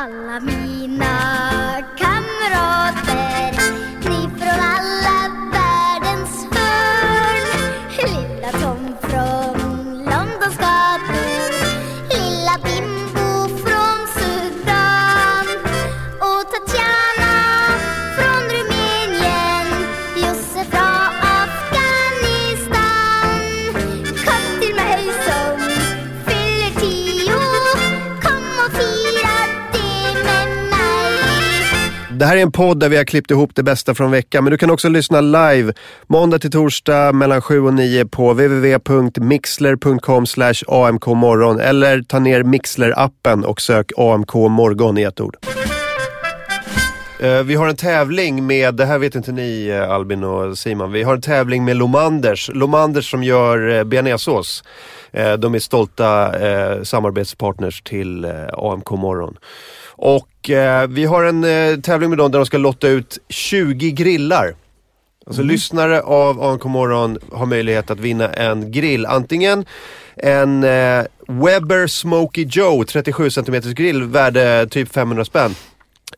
Alla mina kamrater Det här är en podd där vi har klippt ihop det bästa från veckan. Men du kan också lyssna live måndag till torsdag mellan 7 och 9 på www.mixler.com amkmorgon eller ta ner Mixler-appen och sök AMK morgon i ett ord. Eh, Vi har en tävling med, det här vet inte ni eh, Albin och Simon, vi har en tävling med Lomanders. Lomanders som gör eh, bearnaisesås. Eh, De är stolta samarbetspartners till AMK morgon. Och vi har en tävling med dem där de ska lotta ut 20 grillar. Alltså lyssnare av AMK morgon har möjlighet att vinna en grill. Antingen en Weber Smoky Joe 37 cm grill värde typ 500 spänn.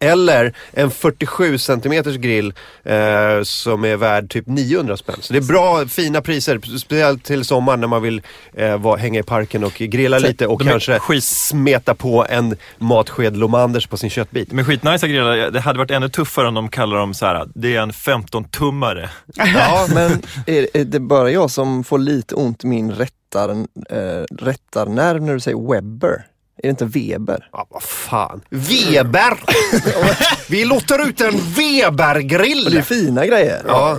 Eller en 47 cm grill eh, som är värd typ 900 spänn. Så det är bra, fina priser. Speciellt till sommaren när man vill eh, vara, hänga i parken och grilla lite och kanske skit- smeta på en matsked Lomanders på sin köttbit. Men skitnice grillar, det hade varit ännu tuffare om de kallar dem så här. det är en 15-tummare. Ja, Men är, är det bara jag som får lite ont i min rättar, äh, rättarnerv när du säger Webber? Är det inte Weber? Ja, vad fan. Weber! Vi lottar ut en Weber-grill! Det är fina grejer. Ja,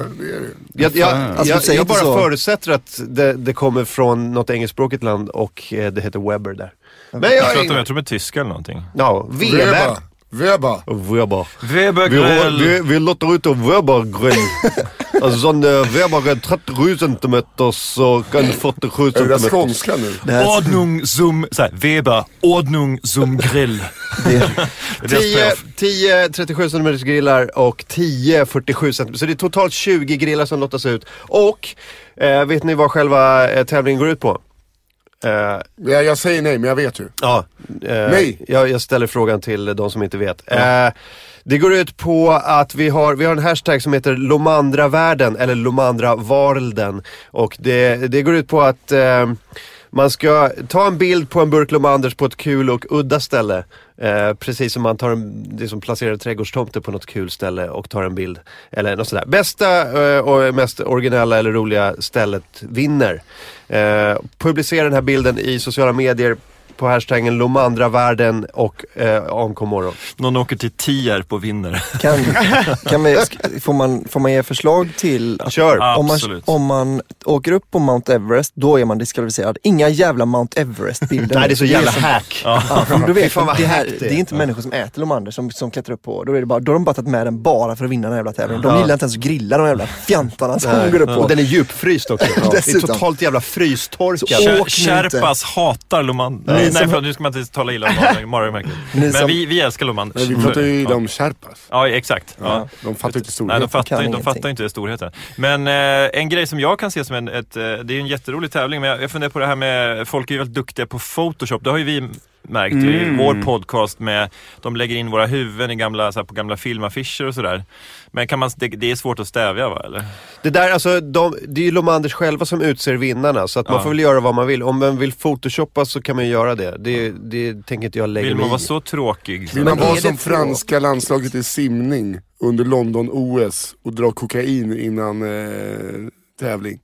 jag, jag, Alltså, jag, jag bara så. förutsätter att det, det kommer från något engelskspråkigt land och eh, det heter Weber där. Men Jag jag, tror, att de, jag, jag tror de är tyska eller någonting. ja, Weber. Weber. Weber. Weber. Weber Vi, vi, vi lottar ut en Weber-grill. alltså sån uh, Weber är 37 centimeters och en 47 Är det skånska nu? Ordnung zum, så här, Weber, Ordnung zum grill. det, Det är deras 10, playoff. 10 37 cm grillar och 10 47 cm. Så det är totalt 20 grillar som lottas ut. Och eh, vet ni vad själva eh, tävlingen går ut på? Eh, Ja, jag säger nej, men jag vet ju. Ja, eh, Nej. Jag, jag ställer frågan till de som inte vet. Eh, det går ut på att vi har, vi har en hashtag som heter Lomandravärlden eller Lomandravarelden. Och det, det går ut på att man ska ta en bild på en burk Lomanders på ett kul och udda ställe. Eh, precis som man tar en, liksom placerar trädgårdstomter trädgårdstomte på något kul ställe och tar en bild. Eller något sådär. Bästa eh, och mest originella eller roliga stället vinner. Eh, publicera den här bilden i sociala medier på hashtaggen Lomandravärlden och eh, AMK morgon. Någon åker till Tierp och vinner. kan, kan vi, får, man, får man ge förslag till att Kör! Ja. om man, Absolut. om man åker upp på Mount Everest, då är man diskvalificerad. Inga jävla Mount Everest-bilder. Nej det är så jävla som- hack. Ja, du vet, fan vad det, här, det är. inte människor som äter Lomander som, som klättrar upp på. Då, är det bara, då har de bara tagit med den bara för att vinna den jävla tävlingen. De Ja. gillar inte ens att grilla de jävla fjantarna som Nej. går upp på. Och den är djupfryst också. det är totalt jävla frystorkad. Nu Sherpas hatar Lomander. Nej, som- förlåt, nu ska man inte tala illa om. Ni Men som- vi, vi älskar Lomander. Men vi pratar ju ja. om Sherpas. Ja, exakt. Ja. De fattar inte Nej, storheten. de fattar, ju- de fattar ju inte storheten. Men eh, en grej som jag kan se som en, ett, eh, det är ju en jätterolig tävling, men jag, jag funderar på det här med, folk är ju väldigt duktiga på Photoshop. Det har ju vi märkt i vår podcast med, de lägger in våra huvuden i gamla, så här, på gamla filmaffischer och sådär. Men kan man, det, det är svårt att stävja va, eller? Det där, alltså, de, det är ju Lomanders själva som utser vinnarna så att man Ja. får väl göra vad man vill. Om man vill photoshoppa så kan man ju göra det. Det, det tänker inte jag lägga Vill man vara så tråkig? Vill man vara det som franska landslaget i simning under London-OS och dra kokain innan eh, tävling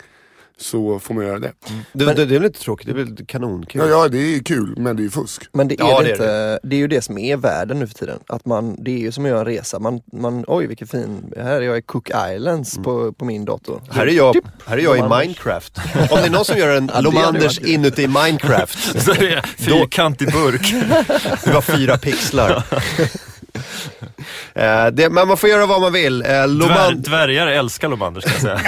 så får man göra det. Det, det, det är väl inte tråkigt, det är väl kanonkul. Ja, ja det är kul men det är ju fusk. Men det är, Ja, det, det är inte, det. är ju det som är världen nu för tiden. Att man, det är ju som att göra en resa. Man, man, oj vilken fin, här är jag i Cook Islands på, på min dator. Här är jag, här är jag i. Minecraft. Om det är någon som gör en Lomanders inuti Minecraft. Så det är fyrkantig burk. Det var fyra pixlar. Eh, det, men man får göra vad man vill. Eh, Dvär, Loman, dvärgar älskar Lomander ska jag säga.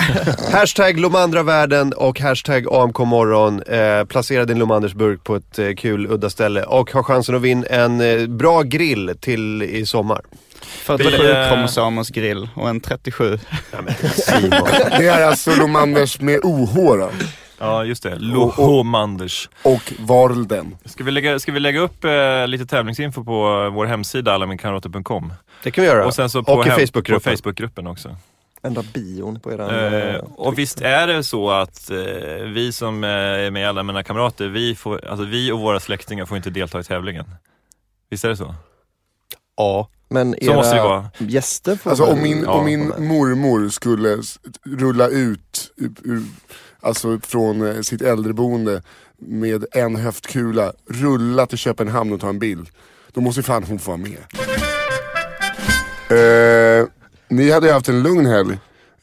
hashtag Lomandravärlden och hashtag AMK morgon. Eh, placera din Lomanders burk på ett eh, kul udda ställe och ha chansen att vinna en eh, bra grill till i sommar. 47 Vi, eh, kromosomers grill och en 37. Simon. Det är alltså Lomanders med OH då. Ja, just det. Lohomanders. och Varlden. Ska vi lägga, ska vi lägga upp eh, lite tävlingsinfo på vår hemsida allaminkamrater.com? Det kan vi göra. Och sen så på, och i hem- Facebookgruppen. på Facebookgruppen också. Ändra bion på eran... Eh, eh, och visst är det så att eh, vi som eh, är med i Alla mina kamrater, vi, får, alltså vi och våra släktingar får inte delta i tävlingen. Visst är det så? Ja. Men Så måste det era vara. gäster får Alltså om min, ja, om min mormor skulle rulla ut ur, ur, alltså från eh, sitt äldreboende med en höftkula, rulla till Köpenhamn och ta en bild. Då måste ju fan hon få vara med. Eh, ni hade ju haft en lugn helg.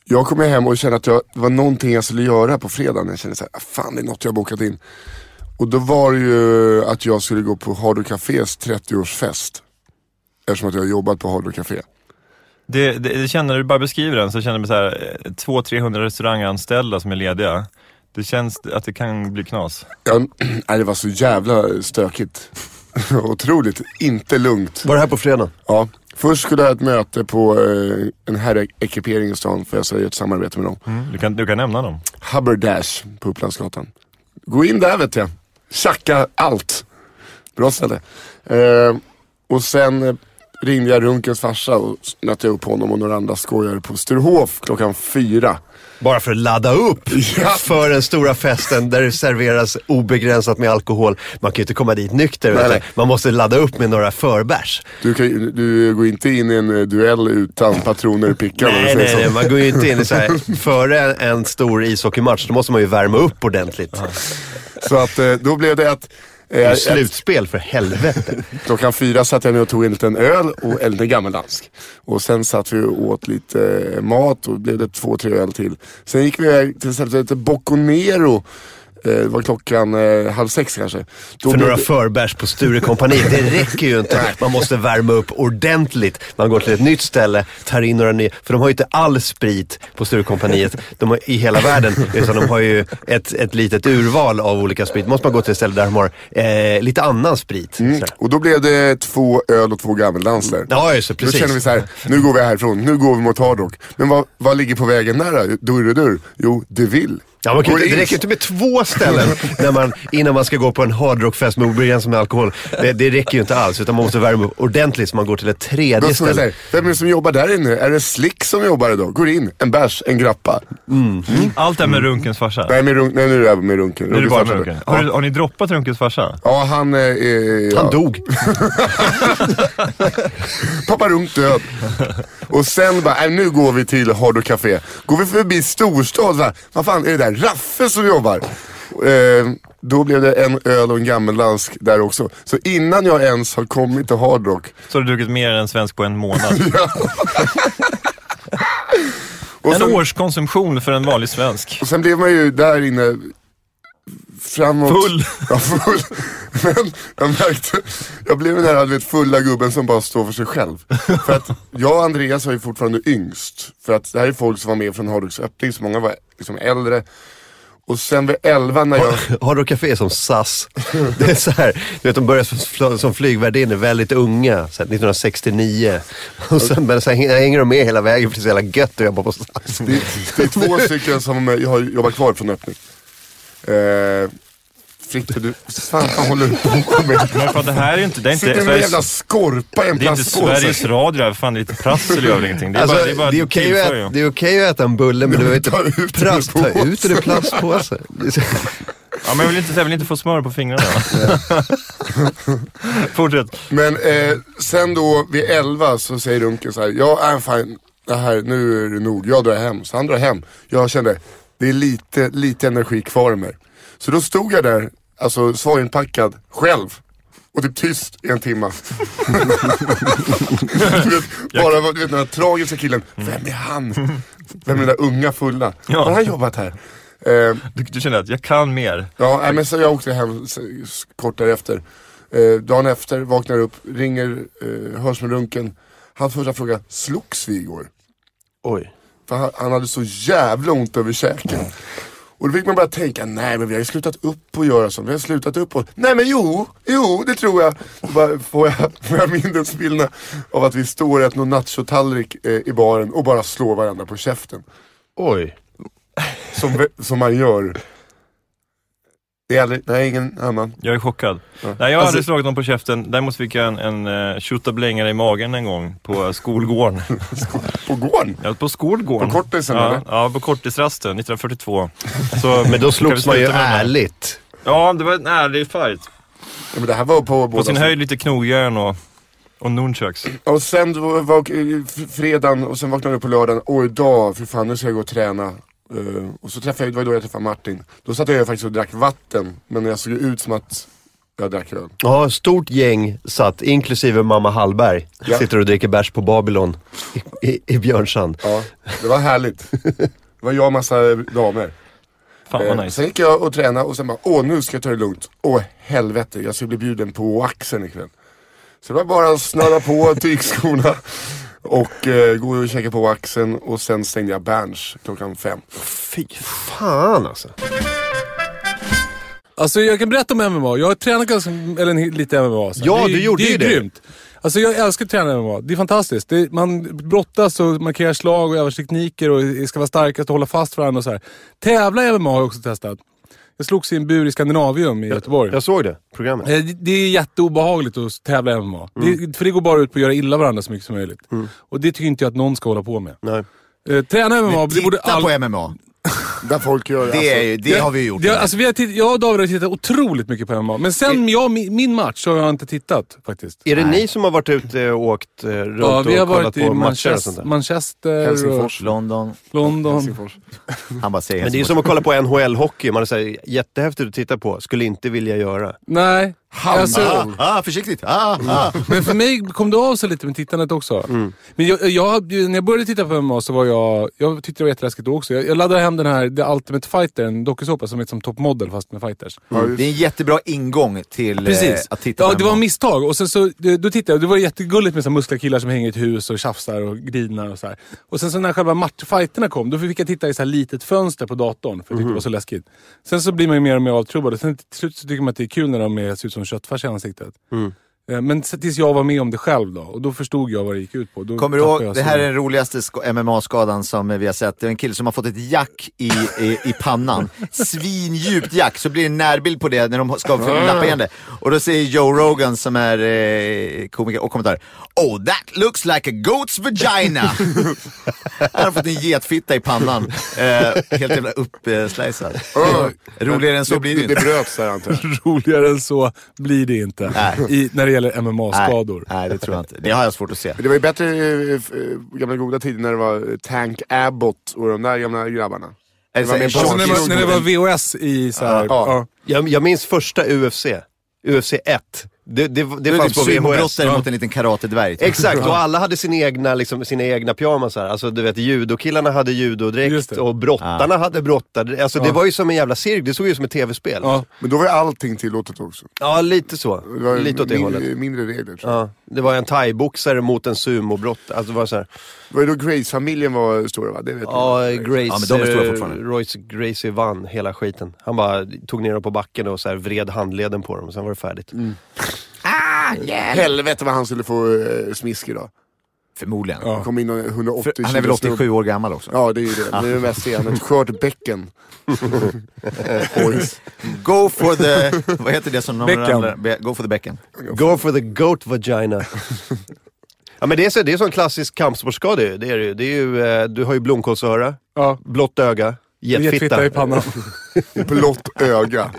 Jag kom ju hem och kände att jag, det var någonting jag skulle göra på fredagen. Jag kände såhär, ah, fan det är något jag har bokat in. Och då var det ju att jag skulle gå på Hardo Cafés 30-årsfest. Eftersom att jag har jobbat på Hardo Café. Det, det, det känner, när du bara beskriver den så känner jag mig så här, eh, 200-300 restauranganställda som är lediga. Det känns att det kan bli knas. Ja, det var så jävla stökigt. Otroligt, inte lugnt. Var det här på fredag? Ja. Först skulle jag ha ett möte på eh, en herrekipering i stan för jag göra ett samarbete med dem. Du, kan, du kan nämna dem. Habberdash på Upplandsgatan. Gå in där vet jag. Tjacka allt. Bra ställe. Eh, och sen eh, ringde jag Runkens farsa och nötte upp honom och några andra skojare på Sturehof klockan fyra. Bara för att ladda upp Ja. för den stora festen där det serveras obegränsat med alkohol. Man kan ju inte komma dit nykter. Nej, nej. Man måste ladda upp med några förbärs. Du, kan, du går inte in i en eh, duell utan patroner i pickan. Nej, nej, nej, man går ju inte in i så här, före en stor ishockeymatch, då måste man ju värma upp ordentligt. Så att eh, då blev det att eh, ju slutspel för helvete. klockan fyra satt jag ner och tog en liten öl och en liten gammeldansk. Och sen satt vi och åt lite eh, mat och blev det två, tre öl till. Sen gick vi iväg till ett ställe som heter Bocconero. Eh, det var klockan eh, halv sex kanske. Då För några det- förbärs på Sturecompagniet, det räcker ju inte. Man måste värma upp ordentligt. Man går till ett nytt ställe, tar in några nya, för de har ju inte all sprit på Sturecompagniet de har, i hela världen. Utan de har ju ett, ett litet urval av olika sprit. måste man gå till ett ställe där de har eh, lite annan sprit. Mm. Och då blev det två öl och två gammeldansler. Ja, just det, Då precis. känner vi så här, nu går vi härifrån, nu går vi mot Hardrock. Men vad, vad ligger på vägen där då? Dörr, dörr. Jo, det vill. Ja, man kan, inte- det räcker inte med två ställen när man, innan man ska gå på en hardrockfest med obegränsat med alkohol. Det, det räcker ju inte alls, utan man måste värma upp ordentligt så man går till ett tredje ställe. Vem är det som jobbar där inne? Är det Slick som jobbar idag? Går in, en bärs, en grappa. Allt det här med Runkens farsa. Nej, med runk, nej nu är det med Runken. Nu är det bara med Runken. Har, du, har ni droppat Runkens farsa? Ja, han eh, är... Han ja. dog. Pappa Runk död. Och sen bara, nej, nu går vi till Hard Café. Går vi förbi storstad, vad fan är det där? Raffe som jobbar. Eh, då blev det en öl och en gammeldansk där också. Så innan jag ens har kommit till Hard Rock. Så har du druckit mer än svensk på en månad. En sen, årskonsumtion för en vanlig svensk. och sen blev man ju där inne framåt. Full. Ja, full. Men jag märkte, jag blev den här vet, fulla gubben som bara står för sig själv. För att jag och Andreas var ju fortfarande yngst. För att det här är folk som var med från Hardrocks öppning, så många var liksom äldre. Och sen vid 11 när jag... Hard Rock Café som SAS. Det är så här, du vet de börjar som, fl- som flygvärdinnor väldigt unga, så här 1969. Och sen, men sen hänger hänger de med hela vägen för det är så jävla gött att jobba på SAS. Det, det är två stycken som jag har jobbat kvar från öppning. Eh, Fritte, du, fan, fan håller du på med? Men fan, det här är ju inte, det är inte, Sitter du med en Sveriges, jävla skorpa i en det är inte plastpåse? Sveriges Radio, här. fan det är lite prassel gör väl ingenting. Det är Alltså, bara, det är bara det är okej tillför att, ju. det är okej att äta en bulle men du behöver Ta inte ur ta påsen. ut ur en plastpåse. Det är så- Ja, men jag vill inte, jag vill inte få smör på fingrarna. Fortsätt. Men eh, sen då vid 11 så säger Runken så här, ja äh, fan, det här, nu är det nog, jag drar hem. Så han drar hem. Jag kände, det är lite, lite energi kvar i mig. Så då stod jag där, alltså svaginpackad, själv. Och typ tyst i en timma. du vet, bara du vet, den här tragiska killen, vem är han? Vem är den där unga fulla? Ja. Har han jobbat här? Eh, Du, du känner att jag kan mer. Ja, nej, men så jag åkte hem kort därefter. Eh, dagen efter vaknar jag upp, ringer, eh, hörs med Runken. Hans första fråga, slogs vi igår? Oj. För han, han hade så jävla ont över käken. Och då fick man bara tänka, nej men vi har ju slutat upp och göra så. Vi har slutat upp och, nej men jo, jo det tror jag. Bara får jag, får jag minnesbilderna av att vi står och äter någon nachotallrik eh, i baren och bara slår varandra på käften. Oj. Som, som man gör Det är aldrig, nej ingen annan. Jag är chockad. Ja. Nej, jag har Alltså- aldrig slagit någon på käften. Däremot fick jag en, en uh, tjottablängare i magen en gång på skolgården. På gården? ja, på skolgården. På kortisen, ja, eller? Ja, på kortisrasten 1942. Så, Men då slogs man ju ärligt. Ja, det var en ärlig fight. Ja, men det här var på båda På sin höjd lite knogjärn och, och nunchucks. Och sen var, var, f- fredagen och sen vaknade jag upp på lördagen. Och idag, för fan nu ska jag gå och träna. Eh, och så träffade jag, det var då jag träffade Martin. Då satt jag faktiskt och drack vatten. Men jag såg ut som att jag drack öl. Ja, stort gäng satt, inklusive mamma Hallberg, Ja. sitter och dricker bärs på Babylon i, i, i Björnsand. Ja, det var härligt. Det var jag och massa damer. Fan Eh, vad Sen nice. gick jag och tränade och sen bara, åh nu ska jag ta det lugnt. Åh helvete, jag ska bli bjuden på axeln ikväll. Så det var bara att snöra på tygskorna och eh, gå och käka på axeln och sen stängde jag Berns klockan fem. Fy fan alltså. Alltså jag kan berätta om MMA. Jag har tränat ganska, eller lite MMA. Så. Ja, det, är- du gjorde det är ju det. grymt. Alltså jag älskar att träna MMA. Det är fantastiskt. Det, man brottas och markerar slag och övar tekniker och ska vara starkast och hålla fast varandra och så här. Tävla i MMA har jag också testat. Jag slogs i en bur i Skandinavium i Göteborg. Jag såg det, programmet. Eh, det- Det är jätteobehagligt att tävla MMA. Mm. Det, för det går bara ut på att göra illa varandra så mycket som möjligt. Och det tycker inte jag att någon ska hålla på med. Nej. Eh, träna MMA, Men det borde titta all... på MMA. Där folk gör Det, är, ju- det har vi gjort. Det, alltså, vi har titt- jag och David har tittat otroligt mycket på MMA. Men sen jag, min, match så har jag inte tittat faktiskt. Är det ni som har varit ute och åkt eh, runt Ja, vi har och kollat varit på i matcher och sånt där? Manchester, Manchester Helsingfors. London. och London. Helsingfors. Han bara säger Men det är som att kolla på NHL-hockey. Man är såhär, jättehäftigt att titta på, skulle inte vilja göra. Nej. Alltså, Ah, ah, försiktigt. Ah, ah. men för mig kom det av sig lite med tittandet också. Mm. Men jag, jag, när jag började titta på MMA så var jag, jag tyckte det var jätteläskigt då också. Jag, jag laddade hem den här The Ultimate Fighter, en dokusåpa som heter som Top Model fast med fighters. Ja, just- Det är en jättebra ingång till eh, Precis. att titta ja, på det var MMA. misstag. Och sen så, då tittade jag, det var jättegulligt med så här muskliga killar som hänger i ett hus och tjafsar och grinar och så här. Och sen så när själva matchfighterna kom, då fick jag titta i så här litet fönster på datorn. För jag tyckte det var så läskigt. Sen så blir man ju mer och mer avtrubbad. Och sen till slut så tycker man att det är kul när de är, ser ut som köttfärs i ansiktet. Mm. Men så- tills jag var med om det själv då. Och då förstod jag vad det gick ut på. Då Kommer du ihåg, det här är den roligaste sk- MMA-skadan som vi har sett. Det är en kille som har fått ett jack i, i, i pannan. Svindjupt jack, så blir det en närbild på det när de ska få lappa igen det. Och då säger Joe Rogan som är eh, komiker och kommentar Oh that looks like a goat's vagina! Han har fått en getfitta i pannan. Eh, helt jävla uppslicead. Ja. Roligare än så blir det det, inte. det bröts där antar jag. Roligare än så blir det inte. Nej. I, när det gäller MMA-skador. Nej, nej, det tror jag inte. Det har jag svårt att se. Det var ju bättre i eh, gamla goda tider när det var Tank Abbott och de där gamla grabbarna. Det var Alltså när, det var, när det var VHS i så här, Ja. ja. Jag, jag minns första UFC, UFC 1. Det, det, det, Det fanns typ på VHS. sumobrottare mot en liten karatedvärg. typ. Exakt, och alla hade sina egna, liksom, sina egna pyjamasar. Alltså du vet, judokillarna hade judodräkt och brottarna hade brottare. Alltså det var ju som en jävla cirk, det såg ut som ett tv-spel. Ja, Ja. Men då var ju allting tillåtet också. lite så. Det var ju Lite åt det min- hållet. Mindre regler tror jag. Ja, det var en thaiboxare mot en sumobrott. Alltså det var så här. Det var ju då Grace-familjen var stora va? Det vet Ja, ni. Grace, Ja, men de är stora eh, fortfarande. Royce Gracie vann hela skiten. Han bara tog ner dem på backen och så här vred handleden på dem och sen var det färdigt. Helvete vad han skulle få uh, smisk idag. Förmodligen. Han kom in och 180 För, han är väl kilo snubb. 87 år gammal också. Ja det är ju det. Det är det mest igen. Ett skört bäcken. Go for the... Vad heter det som de Bäcken. andra- Go for the bäcken. Go for the goat vagina. ja men det är, så, det är så en klassisk kampsportskada ju. det är det ju. Det är ju eh, du har ju blomkålsöra, Ja. blått öga, Getfitta getfitta. i pannan. Blått öga.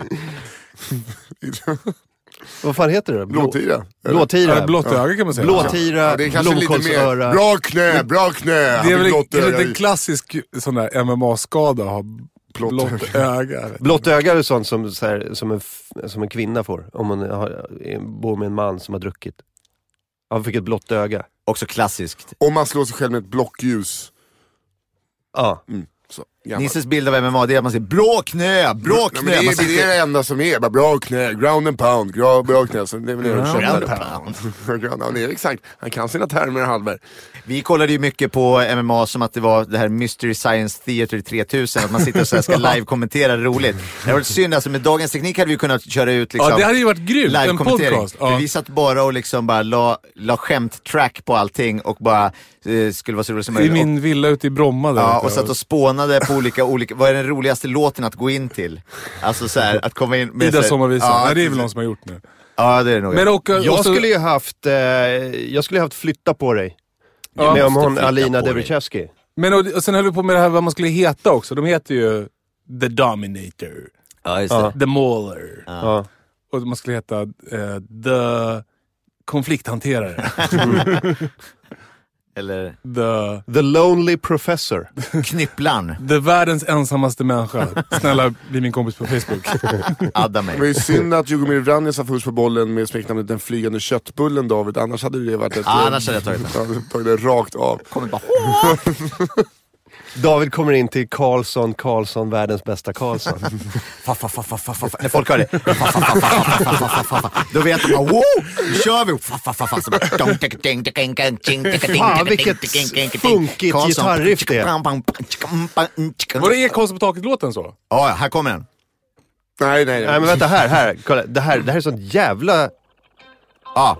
Vad fan heter det? Blå- Blåtira. Blåtira. Ja, blått öga kan man säga. Blåtira, Ja, blomkålsöra. Bra knä, bra knä. Det är väl en, en i- klassisk sån där MMA-skada att ha Blått blått öga. Blått öga är sånt som, så här, som, en, som en kvinna får om hon har, bor med en man som har druckit. Han fick ett blått öga. Också klassiskt. Om man slår sig själv med ett blockljus. Ja. Så, gammalt. Nisses bild av MMA det är att man säger blå knä, blå Nej, knä. men det, är, det är det enda som är. Bara bra knä, ground and pound, bra, bra knä. Så det är väl det de Ground and Ground and- det är exakt. Han kan sina termer halver. Vi kollade ju mycket på MMA som att det var det här Mystery Science Theater 3000, att man sitter och så ska live-kommentera roligt. Det har varit synd, alltså med dagens teknik hade vi kunnat köra ut liksom Ja, det hade ju varit grymt. En podcast. För Ja. vi satt bara och liksom bara la, la skämt-track på allting och bara eh, skulle vara så roligt som I möjligt. min villa ute i Bromma där. Ja, och satt och spånade på olika, olika, vad är den roligaste låten att gå in till? Alltså så här, att komma in med... Ida sommarvisa. Ja, Nej, det är väl någon som har gjort nu. Ja, det är det nog. Men och, och Jag så- skulle ju haft, eh, jag skulle ju haft Flytta på dig. Ja, med om hon Alina. Devicevsky. Men och, och sen höll vi på med det här vad man skulle heta också. De heter ju The Dominator, Ja, just det. The Mauler. Ja. Och man skulle heta eh, The Konflikthanterare. Eller The, The Lonely Professor. Knypplan, the världens ensammaste människa. Snälla bli min kompis på Facebook. adda Det var mig. ju synd att Jugomir Vranjes var först på bollen med smeknamnet Den flygande köttbullen David, annars hade det varit ett... Annars hade jag tagit. Ja, tagit det rakt av. Kommer bara, David kommer in till Karlsson, Karlsson, världens bästa Karlsson. fa, fa, fa, fa, fa, fa, fa. När folk hör det, fa, fa, fa, fa, fa, fa, fa, fa, fa. då vet de wow, nu kör vi! Fa. Så bara, Fan, vilket funkigt gitarriff det är. Var det Karlsson på taket-låten så? Ja, här kommer den. Nej, nej, Nej nej. men vänta här, här. Kolla, det här, det här är sånt jävla... Ja.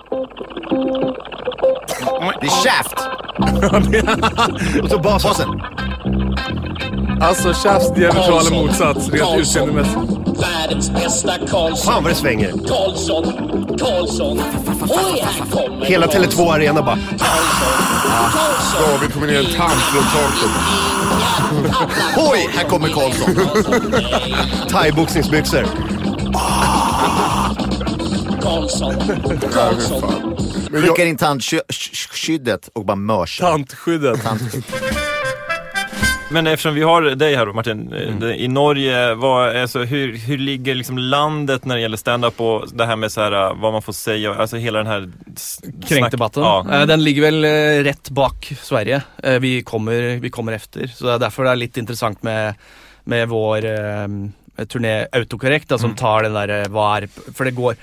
Det är Shaft. Och så basen. Basen. Alltså Shafts diametrala motsats rent utseendemässigt. Världens bästa Karlsson. Fan vad det svänger. Karlsson. Karlsson. Oj, här kommer Hela Karlsson. Tele2 Arena bara... Karlsson. David kommer ner en tant taket. Oj, här kommer Karlsson. Thai-boxningsbyxor. Karlsson. Skickar in tandskyddet och bara mörsar. Tantskyddet. Men eftersom vi har dig här då Martin, eh, Mm. i Norge, vad, alltså, hur, hur ligger liksom landet när det gäller stand-up och det här med så här, eh, vad man får säga, alltså hela den här... Kränkdebatten. Ja. Eh, Den ligger väl rätt bak Sverige. Vi kommer, vi kommer efter. Så det är därför det är lite intressant med, med vår turné Autokorrekt da, som tar den där, vad är, för det går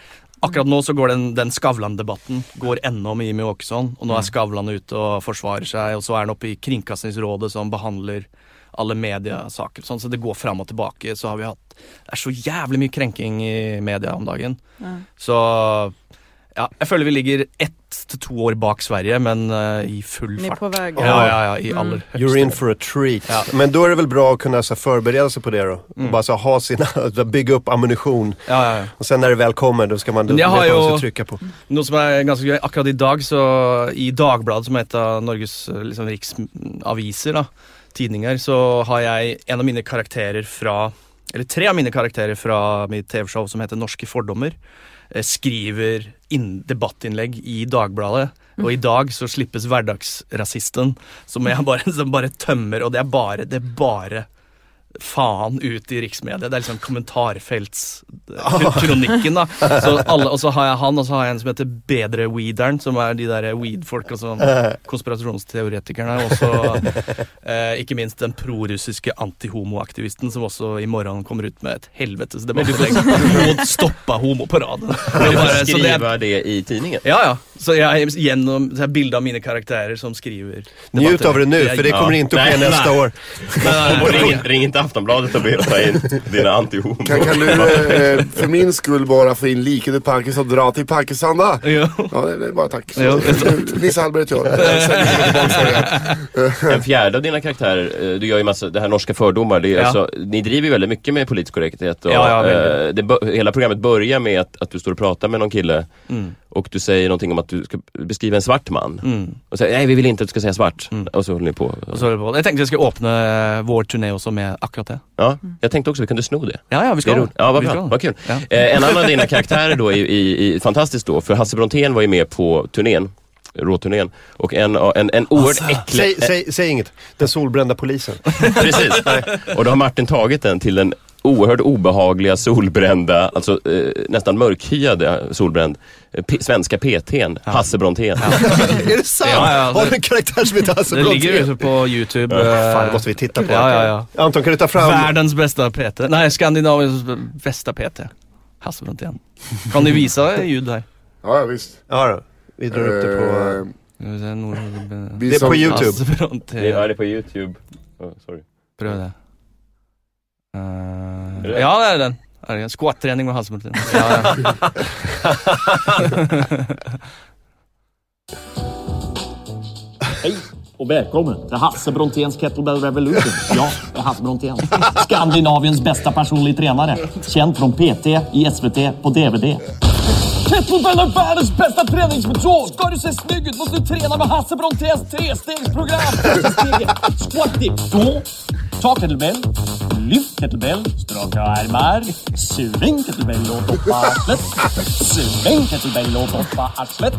Akkurat nå så går den, den Skavlan-debatten går ennå med Jimmy Åkesson. Og nå er Skavlan ute og forsvarer seg, og så er han oppe i Kringkastingsrådet som behandler alle mediesaker. Sånn, så det går fram og tilbake. Så har vi hatt Det er så jævlig mye krenking i media om dagen. Så ja, jeg føler vi ligger ett til to år bak Sverige, men eh, i full Ni är fart. på väg. Ja, ja, ja, i aller høyeste You're in for a treat. Ja. Men då är det väl bra att kunna så, förbereda sig på det då. Mm. Och bara så, ha sina, bygga upp ammunition. Ja, ja, ja. Och sen när det väl kommer då ska man, då jag har ska trycka på. Noe som er ganske gøy, akkurat i dag så i Dagbladet, som er et av Norges eh, liksom, riksaviser, da, tidninger, så har jeg en av mine karakterer fra Eller tre av mine karakterer fra mitt TV-show som heter Norske fordommer, eh, skriver inn, debattinnlegg i Dagbladet. Og i dag så slippes Hverdagsrasisten, som bare, som bare tømmer, og det er bare, det er bare faen ut i riksmedia. Det er liksom kommentarfeltskronikken, da. Så alle, og så har jeg han, og så har jeg en som heter Bedre Weederen, som er de der weed-folka som konspirasjonsteoretikerne. Og så eh, ikke minst den prorussiske antihomoaktivisten som også i morgen kommer ut med et helvetes debattinnlegg mot stoppa homoparaden. Det er bare- så det er- Skriva det i tidningen. Ja, ja. Så jeg gjennom så här bilde av mine karaktärer som skriver Njut debatter. av det nu, för det kommer inte att ske Nej, nästa nej. år. Och ring, ring inte Aftonbladet och be ta in dina antihomo. kan, kan du eh, för min skull bara få in likhet i Parkinson och dra till Parkinsanda? Ja. Ja, det är bara tack. Ja. Nisse Hallberg heter jag. Jag. En fjärde av dina karaktärer, eh, du gör ju massa, det här norska fördomar, det är Ja. alltså, ni driver ju väldigt mycket med politisk korrekthet. Och, Ja, ja, eh, det, hela programmet börjar med att, att du står och pratar med någon kille Mm. Och du säger någonting om att du ska beskriva en svart man. Mm. Och säger, nej vi vill inte att du ska säga svart. Mm. Och så håller ni på. Og så er det på. Jeg tenkte jeg skulle åpne vår turné også med akkurat det. Ja, jag tänkte också vi kunde sno det. Ja, ja, vi är det. Ja, vad Vi bra. Vad kul. Ja. Eh, en annan av dina karaktärer då är, i, i, fantastiskt då, för Hasse Brontén var ju med på turnén, råturnén. Och en, en, en oerhört äcklig... Säg, säg, säg inget. Den solbrända polisen. Precis. Och då har Martin tagit den till den oerhört obehagliga solbrända, alltså eh, nästan mörkhyade solbränd, eh, P- svenska PTn, Hasse Brontén. är det sant? Ja, ja, Har det- du en karaktär som heter Hasse Det ligger Brontén? ute på YouTube. Fan, eh, det måste vi titta på. Ja, ja, ja. Anton, kan du ta fram... Världens bästa PT. Nej, Skandinaviens bästa PT. Hasse Brontén. Kan ni visa ljud här? Ja, ja, visst. Ja, då. Vi drar upp det på... Eh, Det är på YouTube. Hasse Brontén. Det är på Youtube. Oh, sorry. Prøv det. Är det? ja, det är den. Det är en Squat-träning med Hasse Brontén. Ja, ja. och välkommen till Hasse Bronténs Kettlebell Revolution. Ja, det är Hasse Brontén. Skandinaviens bästa personlig tränare. Känd från PT i SVT på DVD. Kettlebell är världens bästa träningsmetod! Ska du se snygg ut måste du träna med Hasse Bronténs trestegsprogram! Första steget, squat dip. Då, ta kettlebell, lyft kettlebell, straka armar, sväng kettlebell och doppa arslet. Sväng kettlebell och doppa arslet.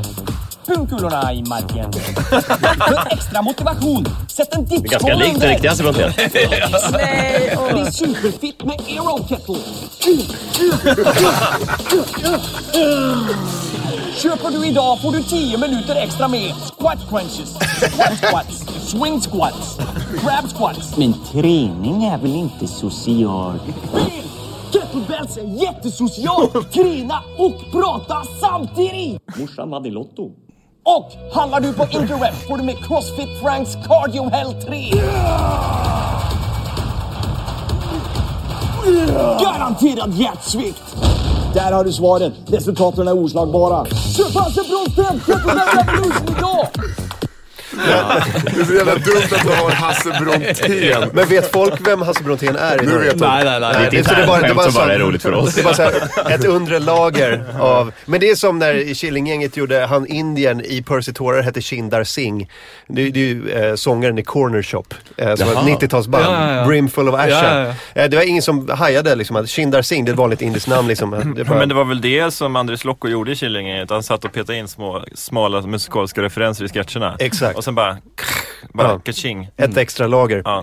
Pungkulorna i marken. För extra motivation, sätt en Det är ganska likt den riktiga Brontén. Nej, och bli superfit med Aero Kettle. Köper du idag får du 10 minuter extra med squat crunches, squat squats, swing squats, crab squats. Men träning är väl inte socialt? Kettlebells är jättesocialt! Träna och prata samtidigt! Morsan i Lotto. Och handlar du på Interweb får du med Crossfit Franks Cardio Hell 3. Garanterad hjärtsvikt! Där har du svaret. Resultaten är oslagbara. Köp Hasse Brontén Kettlebell Revolution idag! Det är så jävla dumt att du har Hasse Brontén. Men vet folk vem Hasse Brontén är? Nu vet de. Nej, nej, nej. Det är ett det- så det är bara- det är bara som bara är roligt för oss. Det är bara så här, ett undre lager av... Men det är som när Killinggänget gjorde han Indien i Percy Tårar hette Shindar Singh. Det, det är ju eh, sångaren i Corner Shop. Eh, som var ett 90-talsband. Ja, ja, ja. Brimful of Asha. Ja, ja, Eh, det var ingen som hajade liksom att Shindar Singh, det är ett vanligt indiskt namn liksom. Det är bara, Men det var väl det som Andres Lokko gjorde i Killinggänget. Han satt och petade in små, smala musikaliska referenser i sketcherna. Exakt. Sen bara, bara Ja. kaching. Ett extra lager Ja.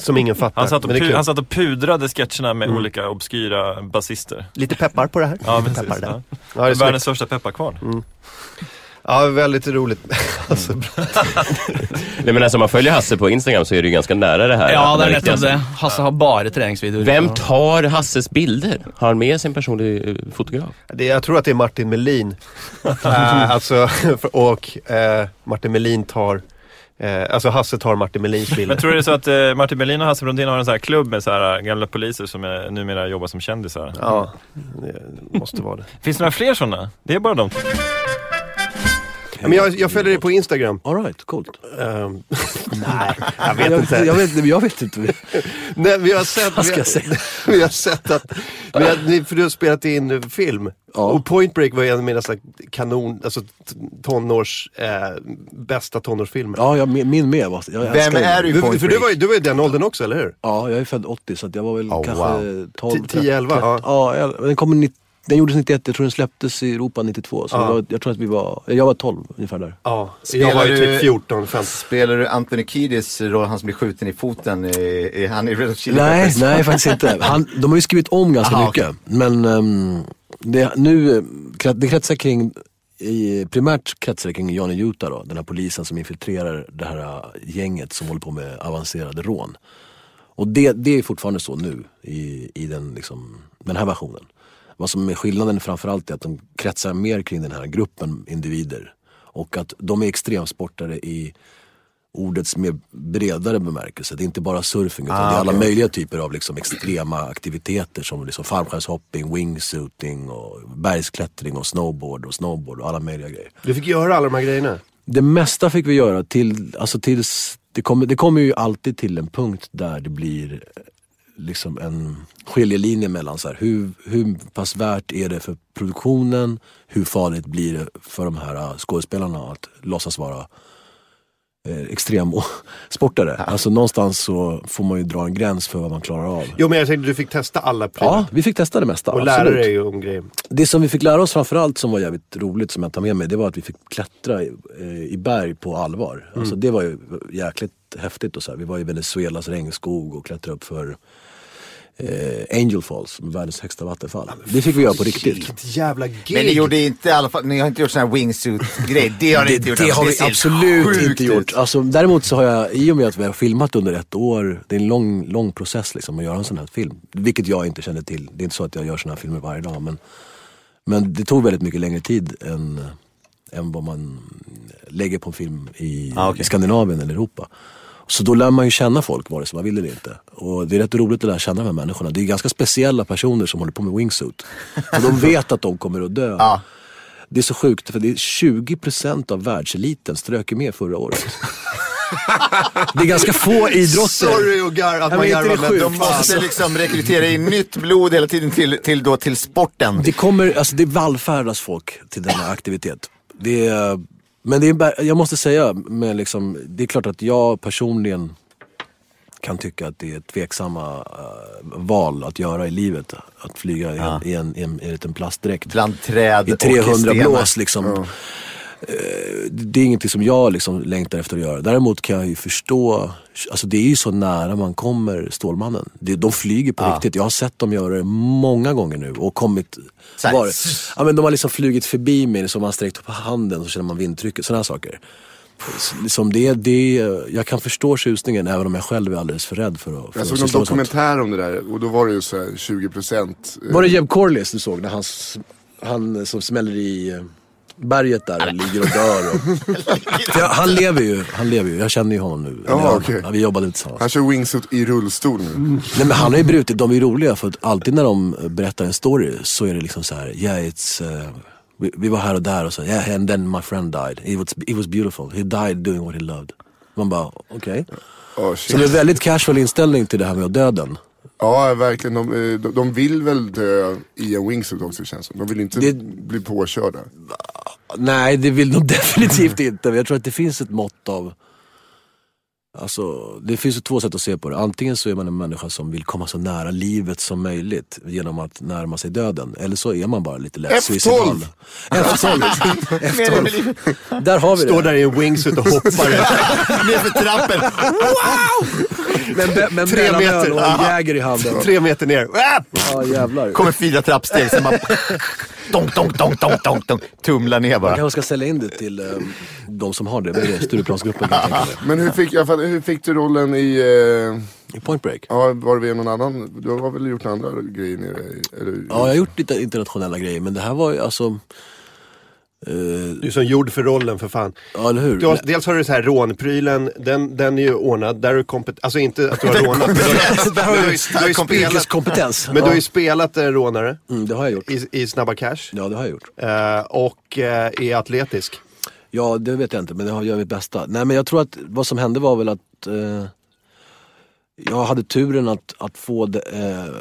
som ingen fattar. Han, satt och pu- han satt och pudrade sketcherna med olika obskyra basister. Lite peppar på det här. Ja, precis. peppar. Ja. Ja, det är snyggt. Världens största pepparkvarn. Ja, väldigt roligt. Alltså, Nej, men alltså, om man följer Hasse på Instagram så är det ju ganska nära det här. Ja, det är riktiga nettopp det. Hasse. Har bara träningsvideor. Vem tar Hasses bilder? Har han med sin personlig eh, fotograf? Det, jag tror att det är Martin Melin. Eh, alltså, och eh, Martin Melin tar, eh, alltså Hasse tar Martin Melins bilder. Men tror du det är så att eh, Martin Berlin och Hasse Brundin har en sån här klubb med så här, gamla poliser som är, numera jobbar som kändisar? Ja, det måste vara det. Finns det några fler sådana? Det är bara de två. Ja, men jag, jag följer dig på Instagram. Alright, coolt. Ehm, nej, jag vet jag, inte. Jag vet, jag vet inte. Nej, vi har sett, Vad ska vi, jag säga? har, vi har sett att, vi har, ni- för du har spelat in film. Ja. Och Point Break var en av mina så här kanon, alltså t- tonårs, eh, bästa tonårsfilmer. Ja, jag, min min med. va? Jag Vem älskar är den. du i Point för du, var, ju- Break? du var ju den åldern också, eller hur? Ja, jag är född 80 så att jag var väl Oh, kanske wow. 12, 10, 11, ja. Ja, jag- den, kom, nitt- den gjordes 91, jag tror den släpptes i Europa 92. Så Ja. var, jag tror att vi var, jag var 12 ungefär där. Ja, Spelar jag var ju typ 14, 15. Spelar du Anthony Kiedis roll, han som blir skjuten i foten? i- i- Han i Red Hot Chili Nej, Peppers? nej faktiskt inte. Han, de har ju skrivit om ganska Aha, mycket. Men ehm, det, nu, det kretsar kring, i, primärt kretsar det kring Johnny Utah då, den här polisen som infiltrerar det här eh, gänget som håller på med avancerade rån. Och det, det är fortfarande så nu i, i den, liksom, den här versionen. Vad som är skillnaden framförallt är att de kretsar mer kring den här gruppen individer. Och att de är extremsportare i ordets mer bredare bemärkelse. Det är inte bara surfing utan Ah, det är alla okej. möjliga typer av liksom extrema aktiviteter som liksom fallskärmshopping, wingsuiting, och bergsklättring och snowboard och snowboard och alla möjliga grejer. Du fick göra alla de här grejerna. Det mesta fick vi göra till, alltså tills, det kommer, det kommer ju alltid till en punkt där det blir liksom en skiljelinje mellan så här, hur, hur pass värt är det för produktionen, hur farligt blir det för de här eh, skådespelarna att låtsas vara eh, extremsportare. Alltså någonstans så får man ju dra en gräns för vad man klarar av. Jo men jag tänkte du fick testa alla prylar. Ja, vi fick testa det mesta. och lära absolut. dig om grejer. Det som vi fick lära oss framförallt som var jävligt roligt som jag tar med mig det var att vi fick klättra i, eh, i berg på allvar. Alltså det var ju jäkligt häftigt. Och så här. Vi var i Venezuelas regnskog och klättrade upp för eh, Angel Falls, världens högsta vattenfall. Det fick vi göra på riktigt. Vilket jävla gig. Men ni gjorde inte i alla fall, ni har inte gjort sån här wingsuit-grej? Det har ni Det, inte gjort. det har vi ser absolut inte gjort. Alltså, däremot så har jag, i och med att vi har filmat under ett år, det är en lång, lång process liksom att göra en sån här film. Vilket jag inte kände till. Det är inte så att jag gör såna här filmer varje dag. Men, men det tog väldigt mycket längre tid än, än vad man lägger på en film i, Ah, okej. i Skandinavien eller Europa. Så då lär man ju känna folk vare sig man vill eller inte. Och det är rätt roligt att lära känna de här människorna. Det är ganska speciella personer som håller på med wingsuit. Och de vet att de kommer att dö. Ja. Det är så sjukt för det är 20% av världseliten strök med förra året. Det är ganska få idrotter. Sorry och gar, att man garvar men? De måste liksom rekrytera in nytt blod hela tiden till, till, då, till sporten. Det kommer, alltså det vallfärdas folk till denna aktivitet. Det är, men det är, jag måste säga, med liksom, det är klart att jag personligen kan tycka att det är tveksamma eh, val att göra i livet. Att flyga en, i, en, i, en, i en liten plastdräkt. Bland träd I och 300 stenar. blås liksom. Eh, Det är ingenting som jag liksom längtar efter att göra. Däremot kan jag ju förstå, alltså det är ju så nära man kommer Stålmannen. Det, de flyger på Ja. riktigt. Jag har sett dem göra det många gånger nu och kommit, Så var, ja, men de har liksom flugit förbi mig, som man sträckt upp handen så känner man vindtrycket, sådana saker. Som det, det, jag kan förstå tjusningen även om jag själv är alldeles för rädd för att, för Jag såg någon dokumentär om det där och då var det ju så här 20% eh, Var det Jeb Corliss du såg? När han, han som smäller i eh, berget där och ligger och dör. Och... ja, han lever ju, han lever ju. Jag känner ju honom nu. Ja, ja, vi jobbade tillsammans. Han kör wingsuit i rullstol nu. Nej men han har ju brutit, de är ju roliga för att alltid när de berättar en story så är det liksom så här, yeah it's, uh, vi, vi var här och där och så, yeah and then my friend died. It was, it was beautiful, he died doing what he loved. Man bara, okej. Oh, Så det är väldigt casual inställning till det här med döden. Ja, verkligen. De, eh, de, de vill väl dö i en wingsuit också känns det som. De vill inte Det- bli påkörda. Nej, det vill de definitivt inte. Jag tror att det finns ett mått av... Alltså, det finns ju två sätt att se på det. Antingen så är man en människa som vill komma så nära livet som möjligt genom att närma sig döden. Eller så är man bara lite lätt F12. suicidal. F12! F12. Där har vi Står det. där i en wingsuit och hoppar. Nerför trappen. Med, med Tre meter. och en Jäger i handen. Tre meter ner. Ah! Ja jävlar. Kommer fyra trappsteg, sen man... Donk, donk, donk, donk, donk, donk. Tumlar ner Jag bara. kanske ska sälja in det till eh, de som har det. Det? Stureplansgruppen kan jag tänka mig. Men hur fick, jag fattar, hur fick du rollen i... Eh, I Point Break. ja, var det någon annan? Du har väl gjort andra grejer nere i... Eller, Ja, jag har gjort lite internationella grejer men det här var ju alltså... eh, Du är som gjord för rollen för fan. ja, eller hur? Du dels har du så här rånprylen, den, den är ju ordnad. Där är du kompet- Alltså inte att du har rånat. men du Där har du du ju spelat, yrkeskompetens. men du har Ja. ju spelat eh, rånare Mm, det har jag gjort. i, i Snabba Cash. Ja, det har jag gjort. Eh, och eh, är atletisk. Ja, det vet jag inte, men jag gör mitt bästa. Nej, men jag tror att vad som hände var väl att eh, jag hade turen att, att få, det, eh,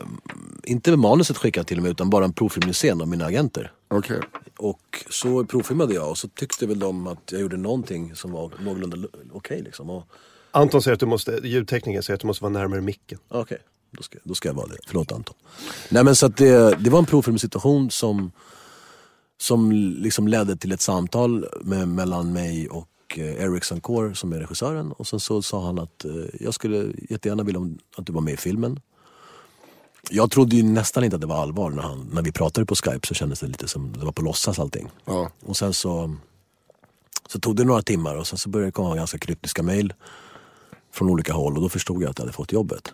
inte manuset skickat till mig, utan bara en provfilmningsscen av mina agenter. Okej. Och så provfilmade jag och så tyckte väl de att jag gjorde någonting som var någorlunda okej liksom. Och, Anton säger att du måste, ljudteknikern säger att du måste vara närmare micken. Okej, då, ska, då ska jag vara det. Förlåt Anton. Nej men så att det, det var en provfilmsituation som, som liksom ledde till ett samtal med, mellan mig och eh, Eric Sankor som är regissören. Och sen så sa han att eh, jag skulle jättegärna vilja om- att du var med i filmen. Jag trodde ju nästan inte att det var allvar när, han, när vi pratade på Skype så kändes det lite som det var på låtsas allting. Ja. Och sen så, så tog det några timmar och sen så började det komma ganska kryptiska mail från olika håll och då förstod jag att jag hade fått jobbet.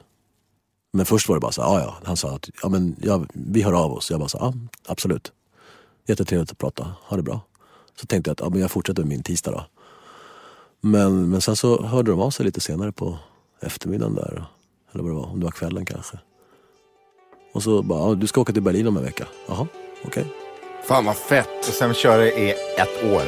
Men först var det bara så ja ja. Han sa att ja, men, ja, vi hör av oss. Jag bara så ja absolut. Jättetrevligt att prata, ha det bra. Så tänkte jag att ja, men jag fortsätter med min tisdag då. Men, men sen så hörde de av sig lite senare på eftermiddagen där. Eller vad det var, om det var kvällen kanske. Och så bara, du ska åka till Berlin om en vecka. Jaha, okej. Fan vad fett. Och sen köra i ett år.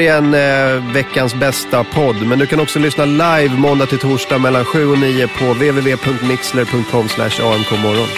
Det här är en eh, veckans bästa podd, men du kan också lyssna live måndag till torsdag mellan 7 och 9 på www.mixler.com amkmorgon.